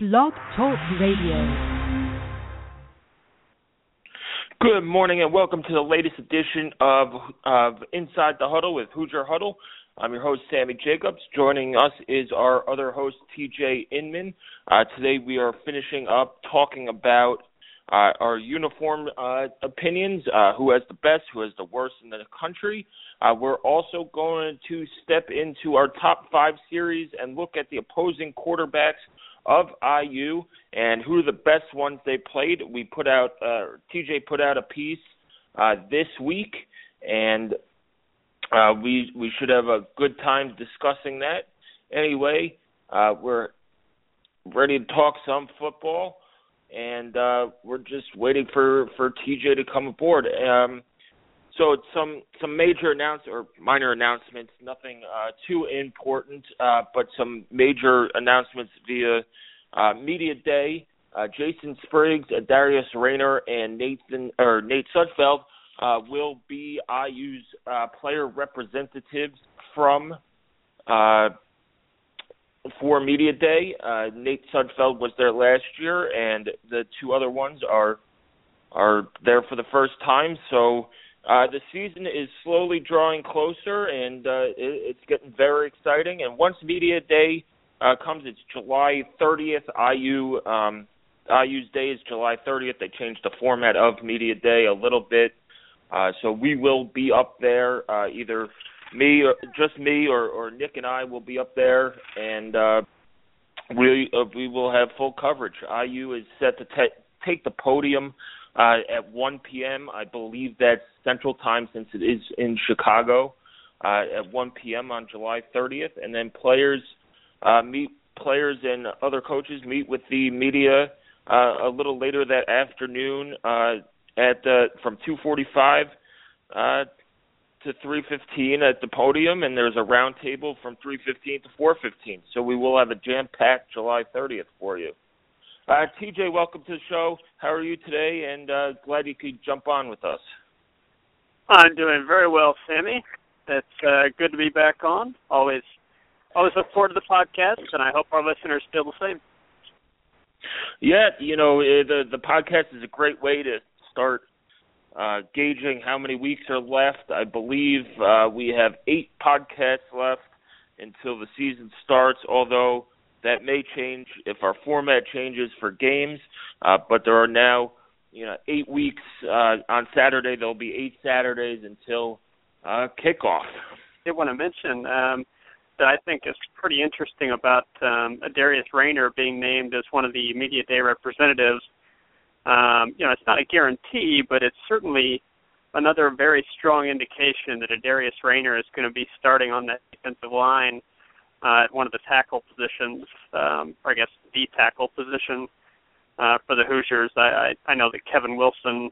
Blog Talk Radio. Good morning and welcome to the latest edition of of Inside the Huddle with Hoosier Huddle. I'm your host Sammy Jacobs. Joining us is our other host TJ Inman. Uh, today we are finishing up talking about uh, our uniform uh, opinions, uh, who has the best, who has the worst in the country. Uh, we're also going to step into our top five series and look at the opposing quarterbacks of IU and who are the best ones they played. We put out uh, TJ put out a piece uh, this week, and uh, we we should have a good time discussing that. Anyway, uh, we're ready to talk some football, and uh, we're just waiting for for TJ to come aboard. Um, so some some major announce or minor announcements, nothing uh, too important, uh, but some major announcements via uh, media day. Uh, Jason Spriggs, uh, Darius Rayner, and Nathan or Nate Sudfeld uh, will be IU's player representatives from for media day. Nate Sudfeld was there last year, and the two other ones are are there for the first time. So uh, the season is slowly drawing closer, and uh, it, it's getting very exciting. And once media day uh, comes, it's July 30th. IU um, IU's day is July 30th. They changed the format of media day a little bit, uh, so we will be up there. Uh, either me, or just me, or, or Nick and I will be up there, and uh, we uh, we will have full coverage. IU is set to te- take the podium uh, at 1 p.m. I believe that's Central Time since it is in Chicago uh, at 1 p.m. on July 30th, and then players uh, meet players and other coaches meet with the media uh, a little later that afternoon uh, at uh, from 2:45 uh, to 3:15 at the podium, and there's a roundtable from 3:15 to 4:15. So we will have a jam-packed July 30th for you. Uh, TJ, welcome to the show. How are you today? And uh, glad you could jump on with us. I'm doing very well, Sammy. It's uh, good to be back on. Always, always look forward to the podcast, and I hope our listeners feel the same. Yeah, you know eh, the the podcast is a great way to start uh, gauging how many weeks are left. I believe uh, we have eight podcasts left until the season starts. Although that may change if our format changes for games, uh, but there are now you know eight weeks uh, on Saturday. There'll be eight Saturdays until uh, kickoff. I want to mention um, that I think is pretty interesting about um, Darius Rayner being named as one of the media day representatives. Um, you know, it's not a guarantee, but it's certainly another very strong indication that Darius Rayner is going to be starting on that defensive line uh, at one of the tackle positions, um, or I guess the tackle position uh, for the Hoosiers. I, I, I know that Kevin Wilson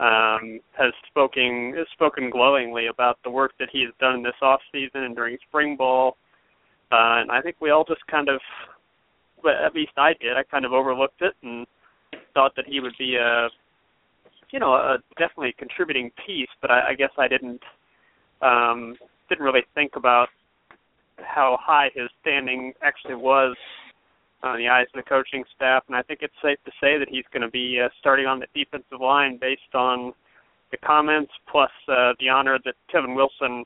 um, has spoken has spoken glowingly about the work that he has done this off season and during spring ball, uh, and I think we all just kind of, well, at least I did, I kind of overlooked it and thought that he would be a, you know, a definitely contributing piece, but I, I guess I didn't um, didn't really think about how high his standing actually was on the eyes of the coaching staff, and I think it's safe to say that he's going to be uh, starting on the defensive line based on the comments plus uh, the honor that Kevin Wilson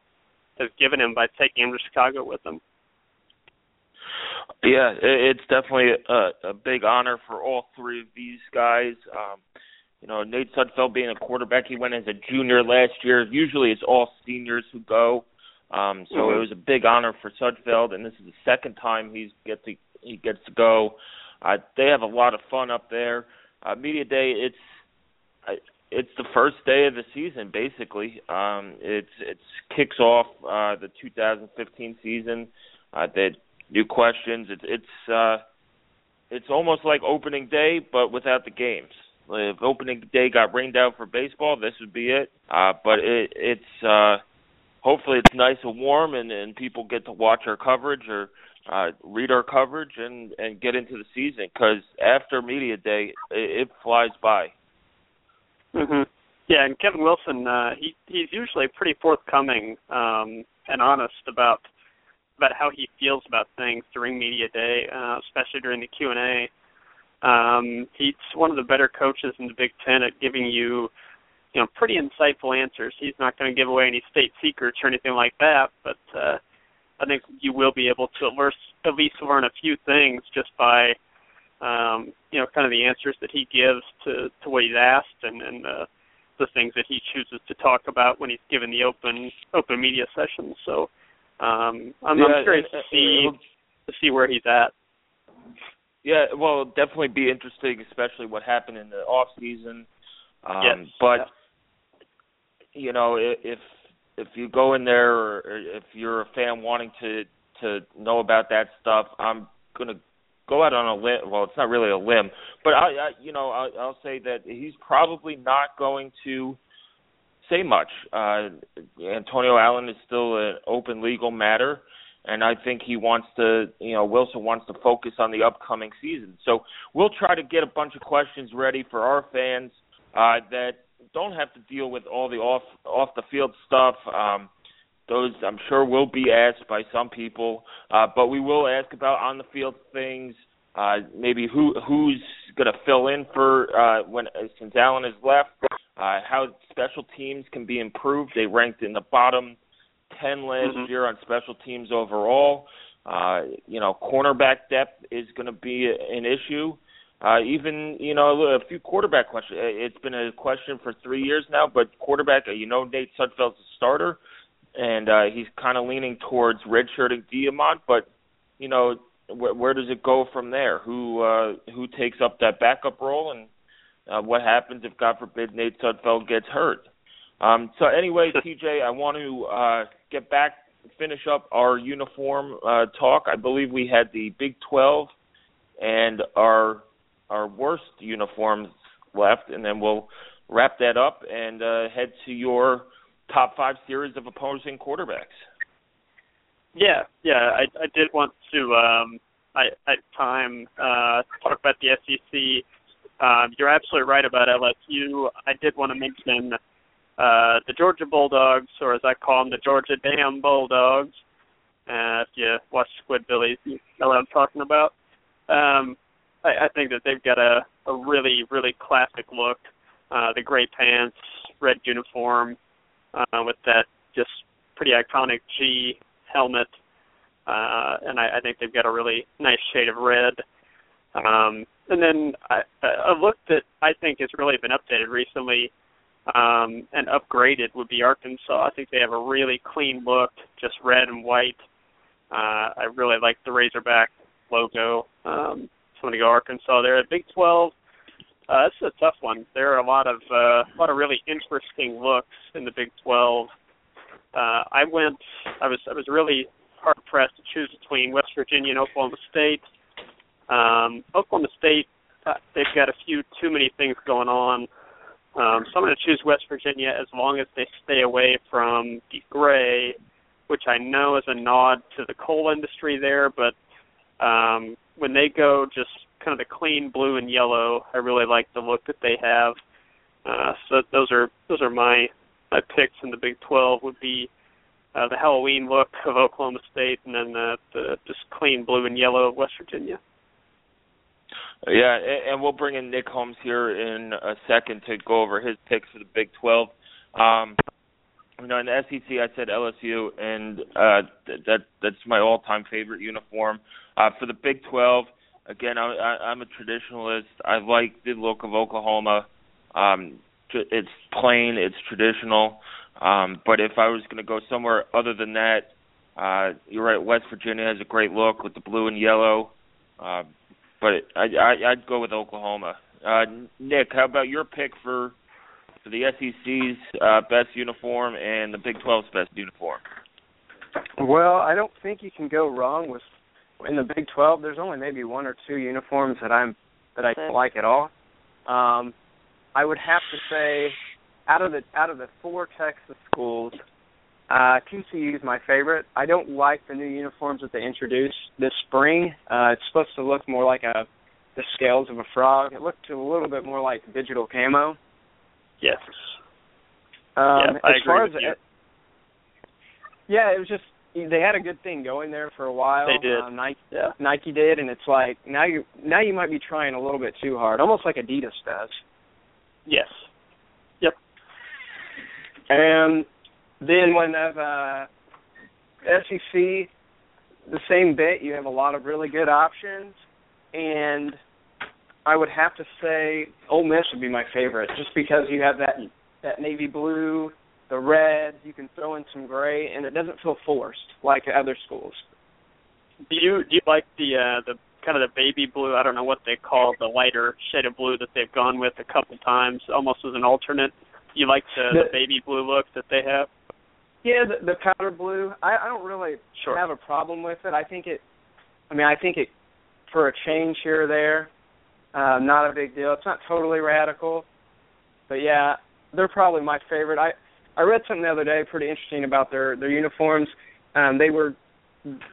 has given him by taking him to Chicago with him. Yeah, it's definitely a, a big honor for all three of these guys. Um, you know, Nate Sudfeld being a quarterback, he went as a junior last year. Usually, it's all seniors who go. Um, so mm-hmm. it was a big honor for Sudfeld, and this is the second time he's get to he gets to go. Uh, they have a lot of fun up there. Uh, Media Day, it's uh, it's the first day of the season basically. Um, it's it's kicks off uh, the 2015 season. Uh, that new questions. It's it's uh, it's almost like opening day, but without the games. If opening day got rained out for baseball, this would be it. Uh, but it, it's uh, hopefully it's nice and warm, and and people get to watch our coverage or uh, read our coverage and and get into the season because after media day it, it flies by. Mhm. Yeah, and Kevin Wilson, uh, he he's usually pretty forthcoming um, and honest about about how he feels about things during media day, uh, especially during the Q and A. Um, he's one of the better coaches in the Big Ten at giving you, you know, pretty insightful answers. He's not going to give away any state secrets or anything like that, but uh, I think you will be able to at least learn a few things just by, um, you know, kind of the answers that he gives to to what he's asked and and uh, the things that he chooses to talk about when he's given the open open media sessions. So um, I'm, yeah, I'm curious to see to see where he's at. Yeah, well, definitely be interesting, especially what happened in the off season. Um, yes. But. You know, if if you go in there, or if you're a fan wanting to to know about that stuff, I'm gonna go out on a limb. Well, it's not really a limb, but I, I you know, I, I'll say that he's probably not going to say much. Uh, Antonio Allen is still an open legal matter and I think he wants to, you know, Wilson wants to focus on the upcoming season. So we'll try to get a bunch of questions ready for our fans uh, that don't have to deal with all the off off the field stuff. Um, those I'm sure will be asked by some people, uh, but we will ask about on the field things. Uh, maybe who who's going to fill in for uh, when since Allen has left. Uh, how special teams can be improved. They ranked in the bottom 10 last mm-hmm. year on special teams overall. Uh, you know, cornerback depth is going to be an issue. Uh, even you know a few quarterback questions. It's been a question for three years now, but quarterback. You know, Nate Sudfeld's a starter, and uh, he's kind of leaning towards redshirting Diamont. But you know, wh- where does it go from there? Who uh, who takes up that backup role, and uh, what happens if God forbid Nate Sudfeld gets hurt? Um, so anyway, TJ, I want to uh, get back, finish up our uniform uh, talk. I believe we had the Big 12 and our our worst uniforms left, and then we'll wrap that up and uh, head to your top five series of opposing quarterbacks. Yeah, yeah, I, I did want to um, I at time uh, talk about the SEC. Uh, you're absolutely right about LSU. I did want to mention uh, the Georgia Bulldogs, or as I call them, the Georgia Damn Bulldogs. Uh, if you watch Squidbillies, you know what I'm talking about. Um, I, I think that they've got a, a really, really classic look. Uh, the gray pants, red uniform, uh, with that just pretty iconic G helmet, uh, and I, I think they've got a really nice shade of red. Um, and then I, a look that I think has really been updated recently um, and upgraded would be Arkansas. I think they have a really clean look, just red and white. Uh, I really like the Razorback logo. Um, so I'm going to go Arkansas there. Big 12, uh, this is a tough one. There are a lot of uh, a lot of really interesting looks in the Big 12. Uh, I went. I was I was really hard pressed to choose between West Virginia and Oklahoma State. Um, Oklahoma State, uh, they've got a few too many things going on um, so I'm going to choose West Virginia as long as they stay away from the gray, which I know is a nod to the coal industry there, but um, when they go just kind of the clean blue and yellow, I really like the look that they have. Uh, so those are those are my my picks in the Big 12 would be uh, the Halloween look of Oklahoma State, and then the, the just clean blue and yellow of West Virginia. Yeah, and we'll bring in Nick Holmes here in a second to go over his picks for the Big 12. Um, you know, in the SEC, I said LSU, and uh, that that's my all-time favorite uniform. Uh, for the Big 12, again, I, I, I'm a traditionalist. I like the look of Oklahoma. Um, it's plain, it's traditional. Um, but if I was going to go somewhere other than that, uh, you're right. West Virginia has a great look with the blue and yellow. Uh, but I, I I'd go with Oklahoma. Uh, Nick, how about your pick for for the SEC's uh, best uniform and the Big 12's best uniform? Well, I don't think you can go wrong with in the Big 12. There's only maybe one or two uniforms that I'm that I don't like at all. Um, I would have to say, out of the out of the four Texas schools, uh, TCU is my favorite. I don't like the new uniforms that they introduced this spring. Uh, it's supposed to look more like a the scales of a frog. It looked a little bit more like digital camo. Yes. Um, yeah, I as agree far with as you. It, yeah, it was just they had a good thing going there for a while. They did. Um, Nike, yeah. Nike did, and it's like now you now you might be trying a little bit too hard, almost like Adidas does. Yes. Yep. And then when I've uh, SEC, the same bit. You have a lot of really good options, and I would have to say Ole Miss would be my favorite, just because you have that that navy blue, the red. You can throw in some gray, and it doesn't feel forced like other schools. Do you do you like the uh, the kind of the baby blue? I don't know what they call the lighter shade of blue that they've gone with a couple times, almost as an alternate. You like the, the, the baby blue look that they have? Yeah, the, the powder blue. I, I don't really sure. have a problem with it. I think it. I mean, I think it for a change here or there, uh, not a big deal. It's not totally radical, but yeah, they're probably my favorite. I I read something the other day pretty interesting about their their uniforms. Um, they were,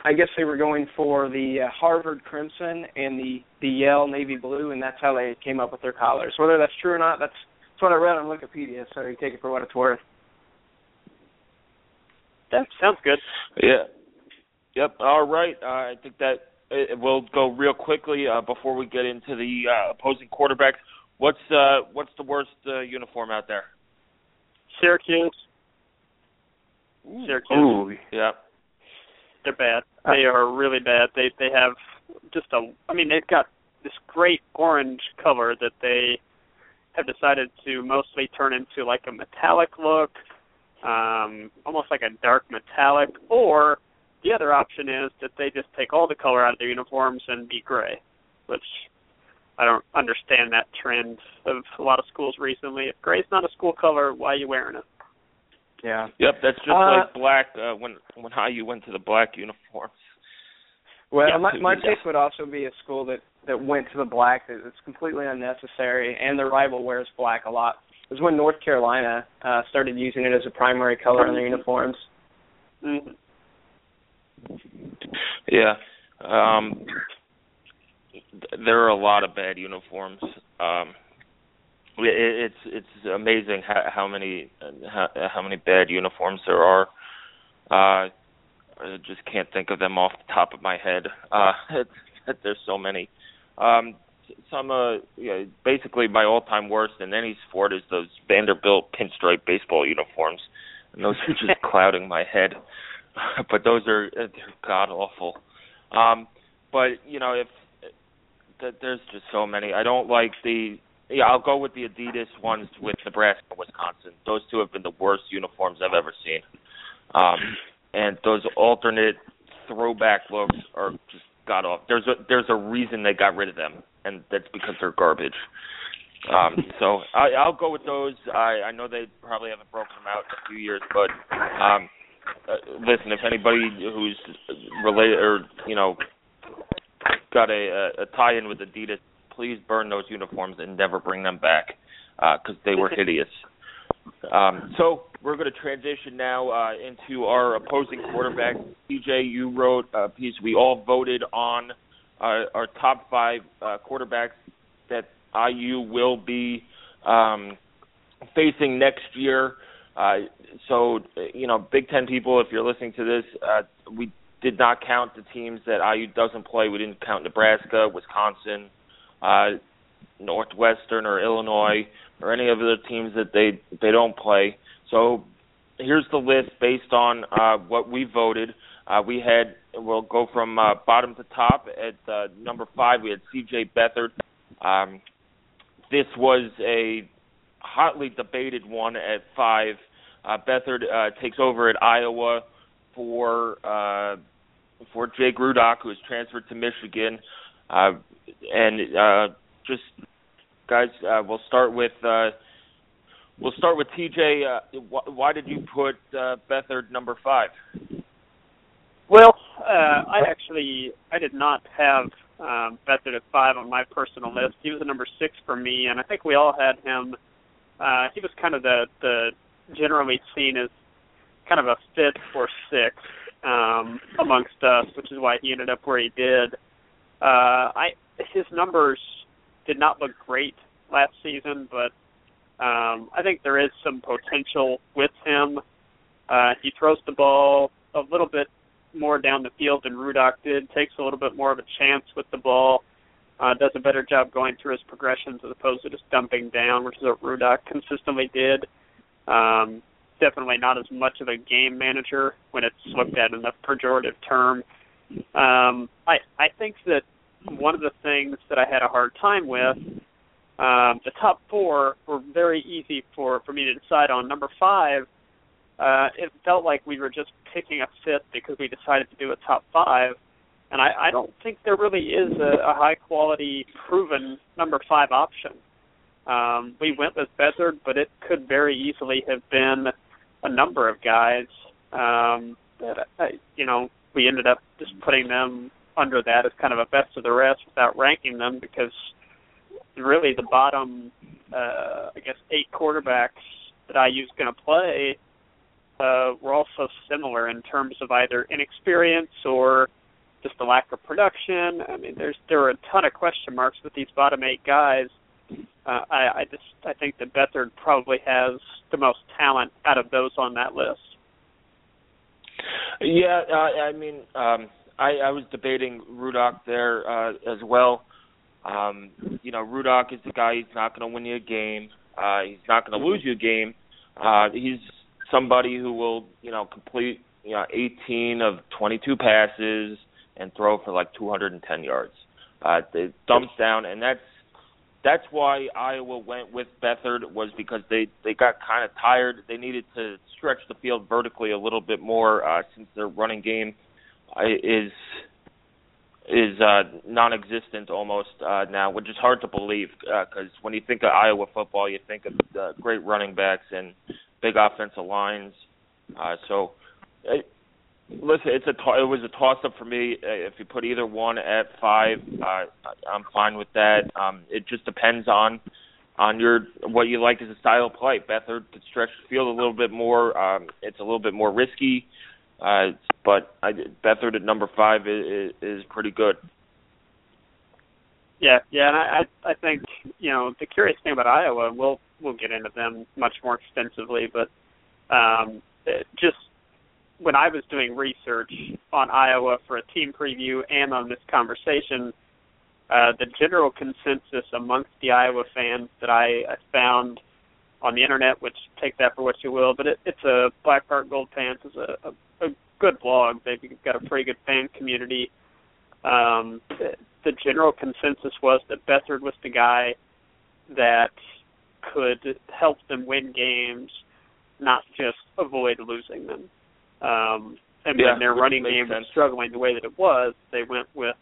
I guess they were going for the uh, Harvard crimson and the the Yale navy blue, and that's how they came up with their collars. Whether that's true or not, that's that's what I read on Wikipedia. So you take it for what it's worth. That sounds good. Yeah. Yep. All right. Uh, I think that it will go real quickly uh, before we get into the uh, opposing quarterbacks. What's uh, what's the worst uh, uniform out there? Syracuse. Syracuse. Ooh, yeah. They're bad. They are really bad. They they have just a. I mean, they've got this great orange color that they have decided to mostly turn into like a metallic look um, almost like a dark metallic, or the other option is that they just take all the color out of their uniforms and be gray, which I don't understand that trend of a lot of schools recently. If gray's not a school color, why are you wearing it? Yeah. Yep, that's just uh, like black uh, when when how you went to the black uniforms. Well, yeah, my my pick would also be a school that that went to the black that it's completely unnecessary, and their rival wears black a lot It was when North Carolina uh, started using it as a primary color in their uniforms. Mm-hmm. Yeah. Um there are a lot of bad uniforms. Um it, it's it's amazing how, how many how, how many bad uniforms there are. Uh I just can't think of them off the top of my head. Uh there's so many. Um some uh yeah, basically my all time worst in any sport is those Vanderbilt pinstripe baseball uniforms. And those are just clouding my head. but those are they're god awful. Um but you know if th- there's just so many. I don't like the yeah, I'll go with the Adidas ones with Nebraska, and Wisconsin. Those two have been the worst uniforms I've ever seen. Um and those alternate throwback looks are just god off. There's a there's a reason they got rid of them and that's because they're garbage. Um, so I, I'll go with those. I, I know they probably haven't broken them out in a few years, but um, uh, listen, if anybody who's related or you know got a, a, a tie-in with Adidas, please burn those uniforms and never bring them back because uh, they were hideous. Um, so we're going to transition now uh, into our opposing quarterback. CJ, you wrote a piece. We all voted on our, our top five uh, quarterbacks that IU will be um, facing next year. Uh, so, you know, Big Ten people, if you're listening to this, uh, we did not count the teams that IU doesn't play. We didn't count Nebraska, Wisconsin, uh, Northwestern, or Illinois, or any of the teams that they they don't play. So, here's the list based on uh, what we voted. Uh, we had we'll go from uh, bottom to top. At uh, number five, we had C.J. Beathard. Um, this was a hotly debated one at five. Uh, Beathard uh, takes over at Iowa for uh, for Jake Rudock, who has transferred to Michigan. Uh, and uh, just guys, uh, we'll start with uh, we'll start with TJ. Uh, wh- why did you put uh, Beathard number five? Well, uh, I actually I did not have um, Beathard at five on my personal list. He was the number six for me, and I think we all had him. Uh, he was kind of the the generally seen as kind of a fifth or sixth um, amongst us, which is why he ended up where he did. Uh, I his numbers did not look great last season, but um, I think there is some potential with him. Uh, he throws the ball a little bit more down the field than Rudock did. Takes a little bit more of a chance with the ball. Uh, does a better job going through his progressions as opposed to just dumping down, which is what Rudock consistently did. Um, definitely not as much of a game manager when it's looked at in the pejorative term. Um, I I think that one of the things that I had a hard time with, um, the top four were very easy for for me to decide on. Number five, uh, it felt like we were just picking a fifth because we decided to do a top five, and I, I don't think there really is a, a high quality proven number five option. Um, we went with Beathard, but it could very easily have been a number of guys um, that uh, you know we ended up just putting them under that as kind of a best of the rest without ranking them because really the bottom uh, I guess eight quarterbacks that I IU's going to play uh, were also similar in terms of either inexperience or just the lack of production. I mean, there's there are a ton of question marks with these bottom eight guys. Uh, I, I just I think that Beathard probably has the most talent out of those on that list. Yeah, uh, I mean, um, I, I was debating Rudock there uh, as well. Um, you know, Rudock is the guy. He's not going to win you a game. Uh, he's not going to lose you a game. Uh, he's somebody who will, you know, complete you know 18 of 22 passes and throw for like 210 yards. Uh, the thumbs down, and that's that's why Iowa went with Beathard was because they they got kind of tired. They needed to stretch the field vertically a little bit more uh, since their running game uh, is is uh, non-existent almost uh, now, which is hard to believe because uh, when you think of Iowa football, you think of the great running backs and big offensive lines. Uh, so, uh, listen, it's a it was a toss-up for me. Uh, if you put either one at five, uh, I'm fine with that. Um, it just depends on on your what you like as a style of play. Beathard could stretch the field a little bit more. Um, it's a little bit more risky, uh, but I, Beathard at number five is, is pretty good. Yeah, yeah, and I I think you know the curious thing about Iowa, we'll we'll get into them much more extensively, but um, just when I was doing research on Iowa for a team preview and on this conversation, uh, the general consensus amongst the Iowa fans that I, I found on the internet, which take that for what you will, but it, it's a Black Heart Gold Pants is a, a, a good blog. They've got a pretty good fan community. Um, the, the general consensus was that Beathard was the guy that could help them win games, not just avoid losing them. Um, and yeah, when their running game sense. was struggling the way that it was, they went with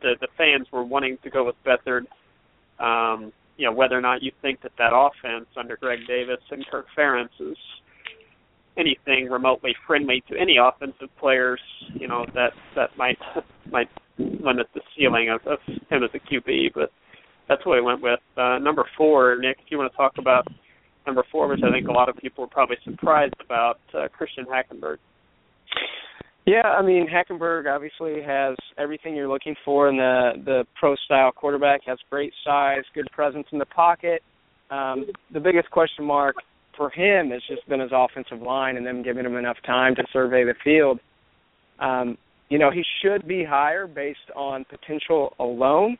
the the fans were wanting to go with Beathard. Um, you know whether or not you think that that offense under Greg Davis and Kirk Ferentz is anything remotely friendly to any offensive players, you know that that might might limit the ceiling of, of him as a QB. But that's what I went with. Uh, number four, Nick, if you want to talk about number four, which I think a lot of people were probably surprised about, uh, Christian Hackenberg. Yeah, I mean Hackenberg obviously has everything you're looking for in the the pro style quarterback. Has great size, good presence in the pocket. Um, the biggest question mark for him has just been his offensive line and them giving him enough time to survey the field. Um, you know, he should be higher based on potential alone,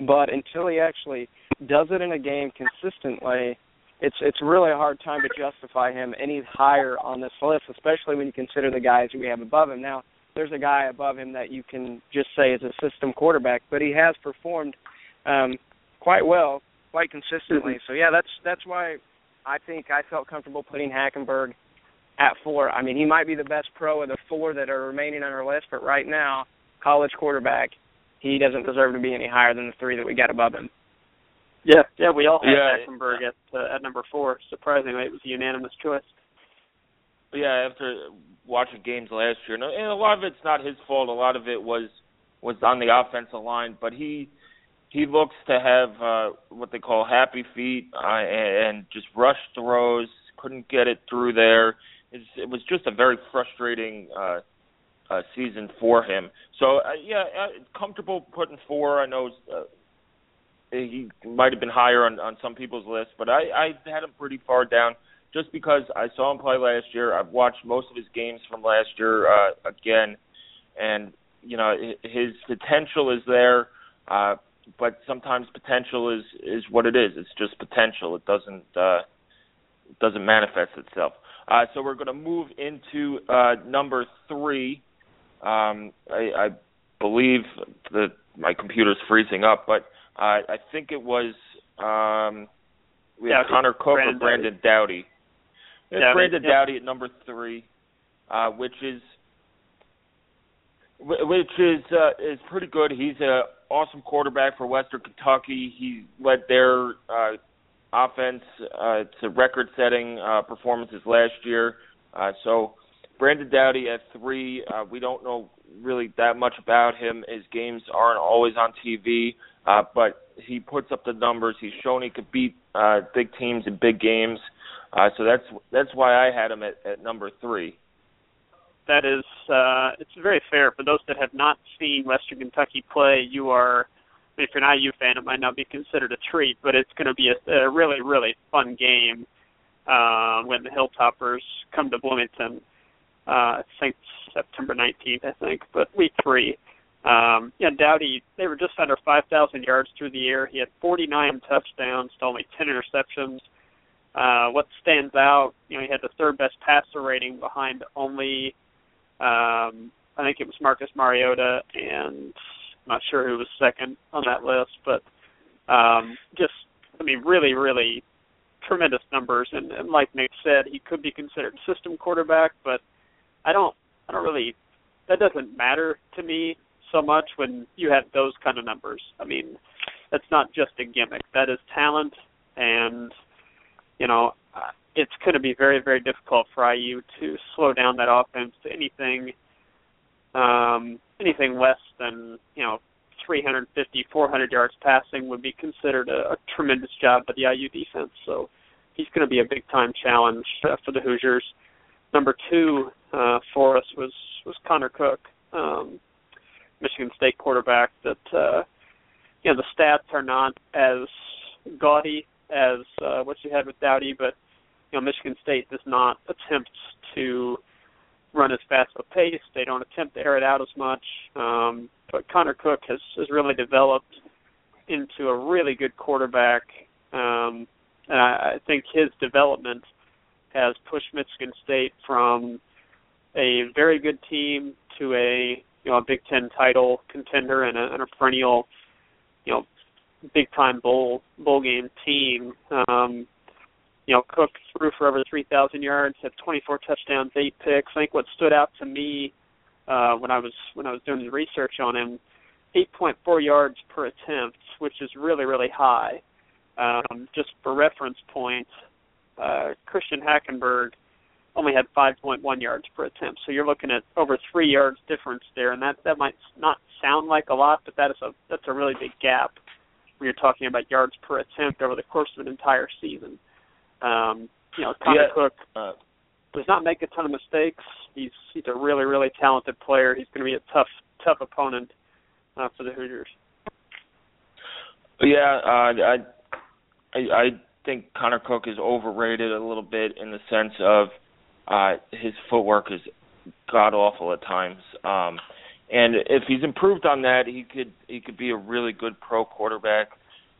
but until he actually does it in a game consistently, it's it's really a hard time to justify him any higher on this list, especially when you consider the guys we have above him. Now, there's a guy above him that you can just say is a system quarterback, but he has performed um, quite well, quite consistently. So yeah, that's that's why I think I felt comfortable putting Hackenberg at four. I mean, he might be the best pro of the four that are remaining on our list, but right now, college quarterback, he doesn't deserve to be any higher than the three that we got above him. Yeah, yeah, we all had Yeah. Hackenberg at uh, at number four. Surprisingly, it was a unanimous choice. Yeah, after watching games last year, and and a lot of it's not his fault. A lot of it was was on the offensive line, but he he looks to have uh what they call happy feet uh, and, and just rush throws. Couldn't get it through there. It's, it was just a very frustrating uh uh season for him. So uh, yeah, uh, comfortable putting four. I know uh, he might have been higher on on some people's list, but I I had him pretty far down just because I saw him play last year. I've watched most of his games from last year uh again and you know his potential is there. Uh, but sometimes potential is is what it is. It's just potential. It doesn't uh, doesn't manifest itself. Uh, so we're going to move into uh, number three. Um, I, I believe that my computer's freezing up, but uh, I think it was um, we have Connor Cook Brandon or Brandon Dowdy. It's Doughty, Brandon yep. Doughty at number three, uh, which is which is uh, is pretty good. He's an awesome quarterback for Western Kentucky. He led their uh, offense uh, to record-setting uh, performances last year. Uh, so Brandon Doughty at three. Uh, we don't know really that much about him. His games aren't always on TV, uh, but he puts up the numbers. He's shown he could beat uh, big teams in big games. Uh, so that's that's why I had him at, at number three. that is uh it's very fair for those that have not seen Western Kentucky play. You are, if you're not a U fan, it might not be considered a treat, but it's going to be a, a really really fun game uh, when the Hilltoppers come to Bloomington. Uh, I think September 19th, I think, but week three. Um, yeah, Doughty, they were just under 5,000 yards through the air. He had 49 touchdowns to only 10 interceptions. Uh, what stands out, you know, he had the third best passer rating behind only um, I think it was Marcus Mariota, and I'm not sure who was second on that list, but um, just, I mean, really, really tremendous numbers. And, and like Nick said, he could be considered system quarterback, but I don't, I don't really, that doesn't matter to me so much when you have those kind of numbers. I mean, that's not just a gimmick. That is talent, and you know, uh, it's going to be very, very difficult for IU to slow down that offense to anything, um, anything less than you know 350, 400 yards passing would be considered a, a tremendous job by the IU defense. So he's going to be a big time challenge uh, for the Hoosiers. Number two uh, for us was was Connor Cook, um, Michigan State quarterback. That uh, you know the stats are not as gaudy as uh, what you had with Doughty, but you know Michigan State does not attempt to run as fast of a pace. They don't attempt to air it out as much. Um, but Connor Cook has has really developed into a really good quarterback, um, and I, I think his development has pushed Michigan State from a very good team to a you know a Big Ten title contender and a, and a perennial you know big time bowl bowl game team. Um, you know, Cook threw for over 3,000 yards, had 24 touchdowns, eight picks. I think what stood out to me uh, when I was when I was doing the research on him, 8.4 yards per attempt, which is really really high. Um, just for reference point, uh, Christian Hackenberg only had 5.1 yards per attempt. So you're looking at over three yards difference there, and that that might not sound like a lot, but that is a that's a really big gap when you're talking about yards per attempt over the course of an entire season. Um, you know, Connor Yeah. Cook Uh, does not make a ton of mistakes. He's he's a really really talented player. He's going to be a tough tough opponent uh, for the Hoosiers. Yeah, uh, I, I I think Connor Cook is overrated a little bit in the sense of uh, his footwork is god awful at times. Um, and if he's improved on that, he could he could be a really good pro quarterback.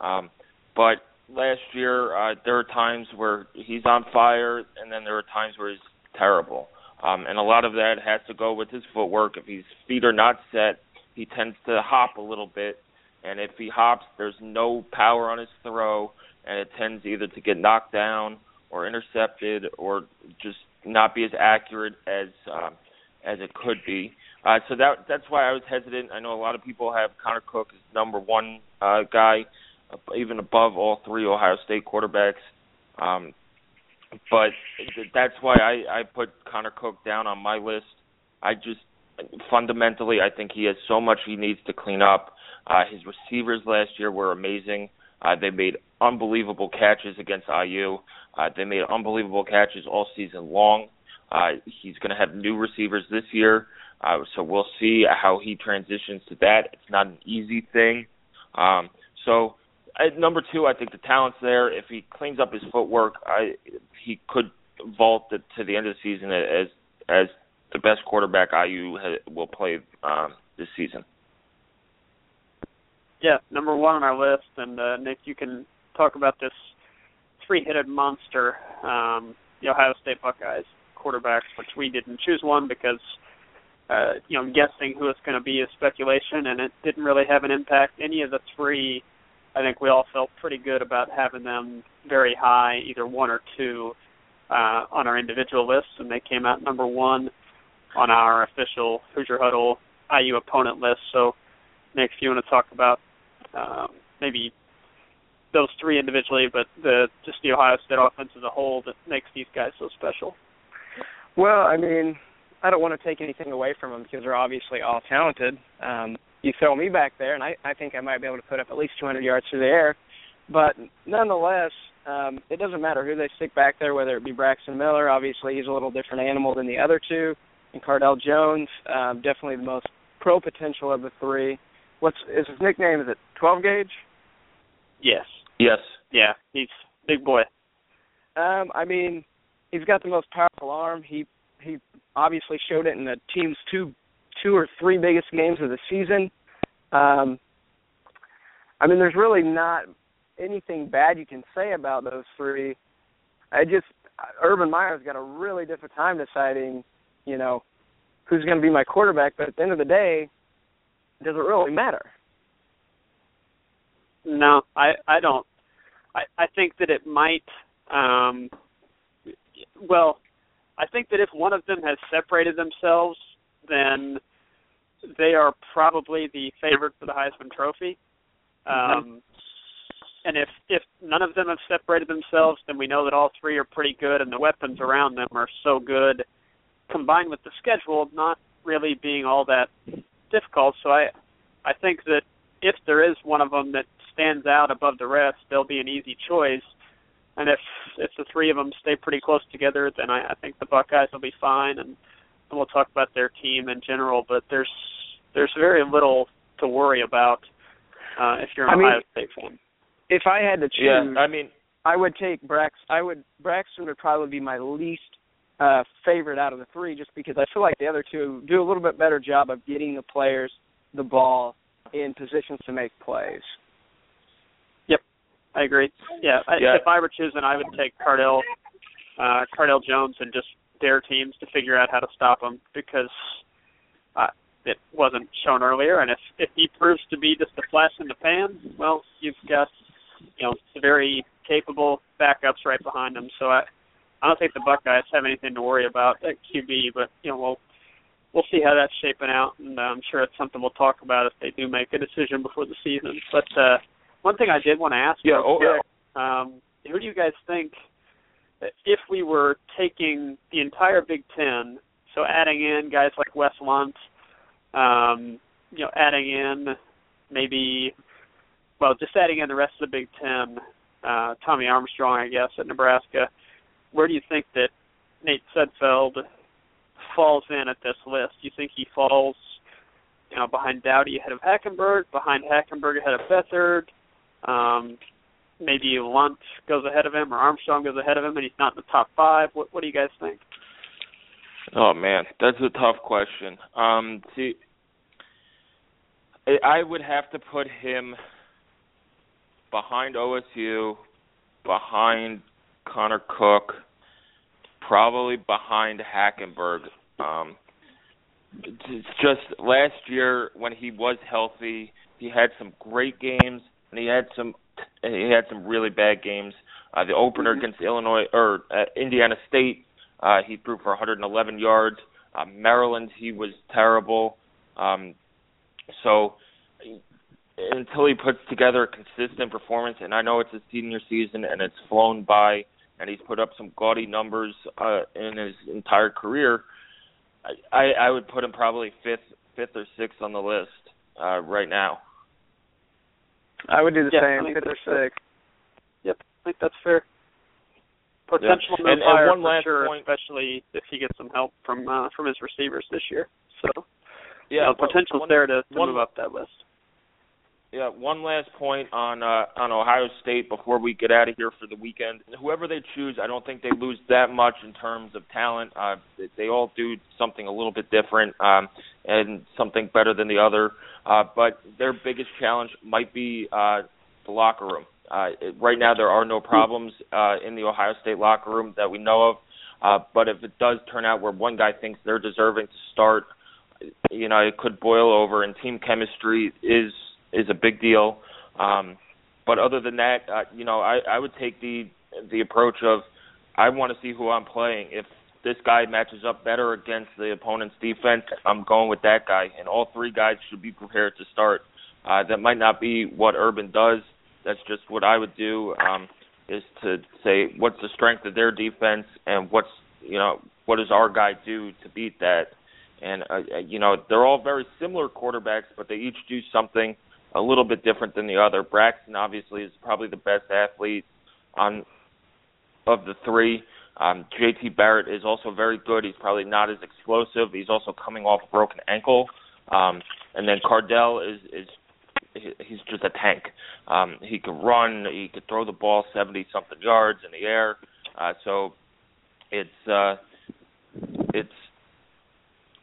Um, but last year, uh, there are times where he's on fire, and then there are times where he's terrible. Um, and a lot of that has to go with his footwork. If his feet are not set, he tends to hop a little bit and if he hops, there's no power on his throw, and it tends either to get knocked down or intercepted, or just not be as accurate as um, as it could be. Uh, so that that's why I was hesitant. I know a lot of people have Connor Cook as number one uh, guy, uh, even above all three Ohio State quarterbacks. Um, but that's why I, I put Connor Cook down on my list. I just fundamentally, I think he has so much he needs to clean up. Uh, his receivers last year were amazing. Uh, they made unbelievable catches against IU. Uh, they made unbelievable catches all season long. Uh, he's going to have new receivers this year, uh, so we'll see how he transitions to that. It's not an easy thing. Um, so at number two, I think the talent's there. If he cleans up his footwork, I, he could vault the, to the end of the season as as the best quarterback IU ha, will play um, this season. Yeah, number one on our list, and uh, Nick, you can talk about this three-headed monster, um, the Ohio State Buckeyes quarterbacks, which we didn't choose one because uh, you know guessing who it's going to be is speculation, and it didn't really have an impact. Any of the three, I think we all felt pretty good about having them very high, either one or two, uh, on our individual lists, and they came out number one on our official Hoosier Huddle IU opponent list. So, Nick, if you want to talk about um, maybe those three individually, but the just the Ohio State offense as a whole that makes these guys so special. Well, I mean, I don't want to take anything away from them because they're obviously all talented. Um, you throw me back there, and I, I think I might be able to put up at least 200 yards through the air. But nonetheless, um, it doesn't matter who they stick back there, whether it be Braxton Miller. Obviously, he's a little different animal than the other two, and Cardale Jones, um, definitely the most pro potential of the three. What's is his nickname? Is it 12 gauge? Yes. Yes. Yeah, he's big boy. Um, I mean, he's got the most powerful arm. He he obviously showed it in the team's two two or three biggest games of the season. Um, I mean, there's really not anything bad you can say about those three. I just Urban Meyer's got a really difficult time deciding, you know, who's going to be my quarterback. But at the end of the day, does it really matter? No, I I don't. I I think that it might. Um, well, I think that if one of them has separated themselves, then they are probably the favorite for the Heisman Trophy. Um, and if if none of them have separated themselves, then we know that all three are pretty good, and the weapons around them are so good, combined with the schedule not really being all that difficult. So I I think that if there is one of them that stands out above the rest, they'll be an easy choice. And if if the three of them stay pretty close together, then I, I think the Buckeyes will be fine. And, and we'll talk about their team in general. But there's there's very little to worry about uh, if you're an I mean, Ohio State fan. If I had to choose, Yeah. I mean, I would take Brax. I would Braxton would probably be my least uh favorite out of the three, just because I feel like the other two do a little bit better job of getting the players the ball in positions to make plays. I agree. Yeah, I, Yeah. if I were choosing, I would take Cardale, uh, Cardale Jones, and just dare teams to figure out how to stop him because uh, it wasn't shown earlier. And if if he proves to be just a flash in the pan, well, you've got you know very capable backups right behind him. So I I don't think the Buckeyes have anything to worry about at QB, but you know we'll we'll see how that's shaping out, and uh, I'm sure it's something we'll talk about if they do make a decision before the season. But uh, one thing I did want to ask, Yeah, oh, quick, um, who do you guys think if we were taking the entire Big Ten, so adding in guys like Wes Lunt, um, you know, adding in maybe, well, just adding in the rest of the Big Ten, uh, Tommy Armstrong, I guess, at Nebraska, where do you think that Nate Sudfeld falls in at this list? Do you think he falls, you know, behind Doughty ahead of Hackenberg, behind Hackenberg ahead of Beathard? Um, maybe Lunt goes ahead of him, or Armstrong goes ahead of him, and he's not in the top five. What, what do you guys think? Oh man, that's a tough question. Um, see, I- would have to put him behind OSU, behind Connor Cook, probably behind Hackenberg. Um, it's just last year when he was healthy, he had some great games and he had some he had some really bad games. Uh, the opener Mhm. against Illinois or uh, Indiana State, uh, he threw for 111 yards. Uh, Maryland, he was terrible. Um, so until he puts together a consistent performance, and I know it's his senior season and it's flown by, and he's put up some gaudy numbers uh, in his entire career. I, I I would put him probably fifth, fifth or sixth on the list uh, right now. I would do the Yeah, I same, think fifth or that's sixth. Yep, I think that's fair. Potential Yeah. move And- and one last sure, point- especially if he gets some help from uh, from his receivers this year. So Yeah, you know, potential's one- there to, to one- move up that list. Yeah, one last point on uh, on Ohio State before we get out of here for the weekend. Whoever they choose, I don't think they lose that much in terms of talent. Uh, they all do something a little bit different um, and something better than the other. Uh, but their biggest challenge might be uh, the locker room. Uh, right now, there are no problems uh, in the Ohio State locker room that we know of. Uh, but if it does turn out where one guy thinks they're deserving to start, you know, it could boil over, and team chemistry is is a big deal. Um, but other than that, uh, you know, I, I would take the the approach of I want to see who I'm playing. If this guy matches up better against the opponent's defense, I'm going with that guy. And all three guys should be prepared to start. Uh, that might not be what Urban does. That's just what I would do. Um, is to say what's the strength of their defense and what's you know what does our guy do to beat that. And uh, you know they're all very similar quarterbacks, but they each do something a little bit different than the other. Braxton obviously is probably the best athlete on of the three. Um, JT Barrett is also very good. He's probably not as explosive. He's also coming off a broken ankle. Um, and then Cardale is is he's just a tank. Um, he can run. He could throw the ball seventy something yards in the air. Uh, so it's uh, it's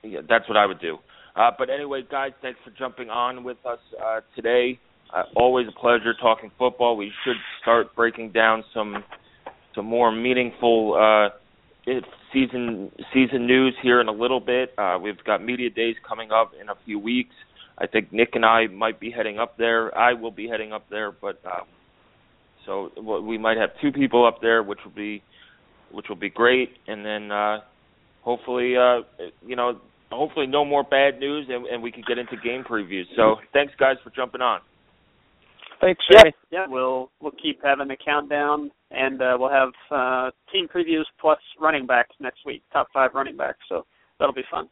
yeah, that's what I would do. Uh, but anyway, guys, thanks for jumping on with us uh, today. Uh, always a pleasure talking football. We should start breaking down some some more meaningful uh, season season news here in a little bit. Uh, we've got media days coming up in a few weeks. I think Nick and I might be heading up there. I will be heading up there, but um, so we might have two people up there, which will be which will be great. And then uh, hopefully, uh, you know, hopefully no more bad news, and, and we can get into game previews. So thanks, guys, for jumping on. Thanks, Jay. Yeah, yeah, we'll we'll keep having the countdown, and uh, we'll have uh, team previews plus running backs next week, top five running backs. So that'll be fun.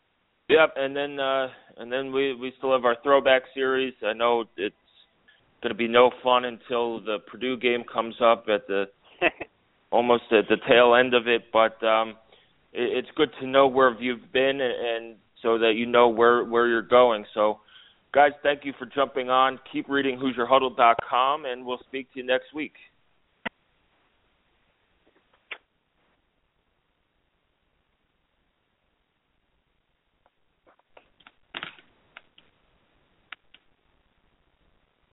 Yep, and then uh, and then we we still have our throwback series. I know it's going to be no fun until the Purdue game comes up at the almost at the tail end of it, but um, it, it's good to know where you've been and, and so that you know where where you're going. So, guys, thank you for jumping on. Keep reading HoosierHuddle.com, and we'll speak to you next week.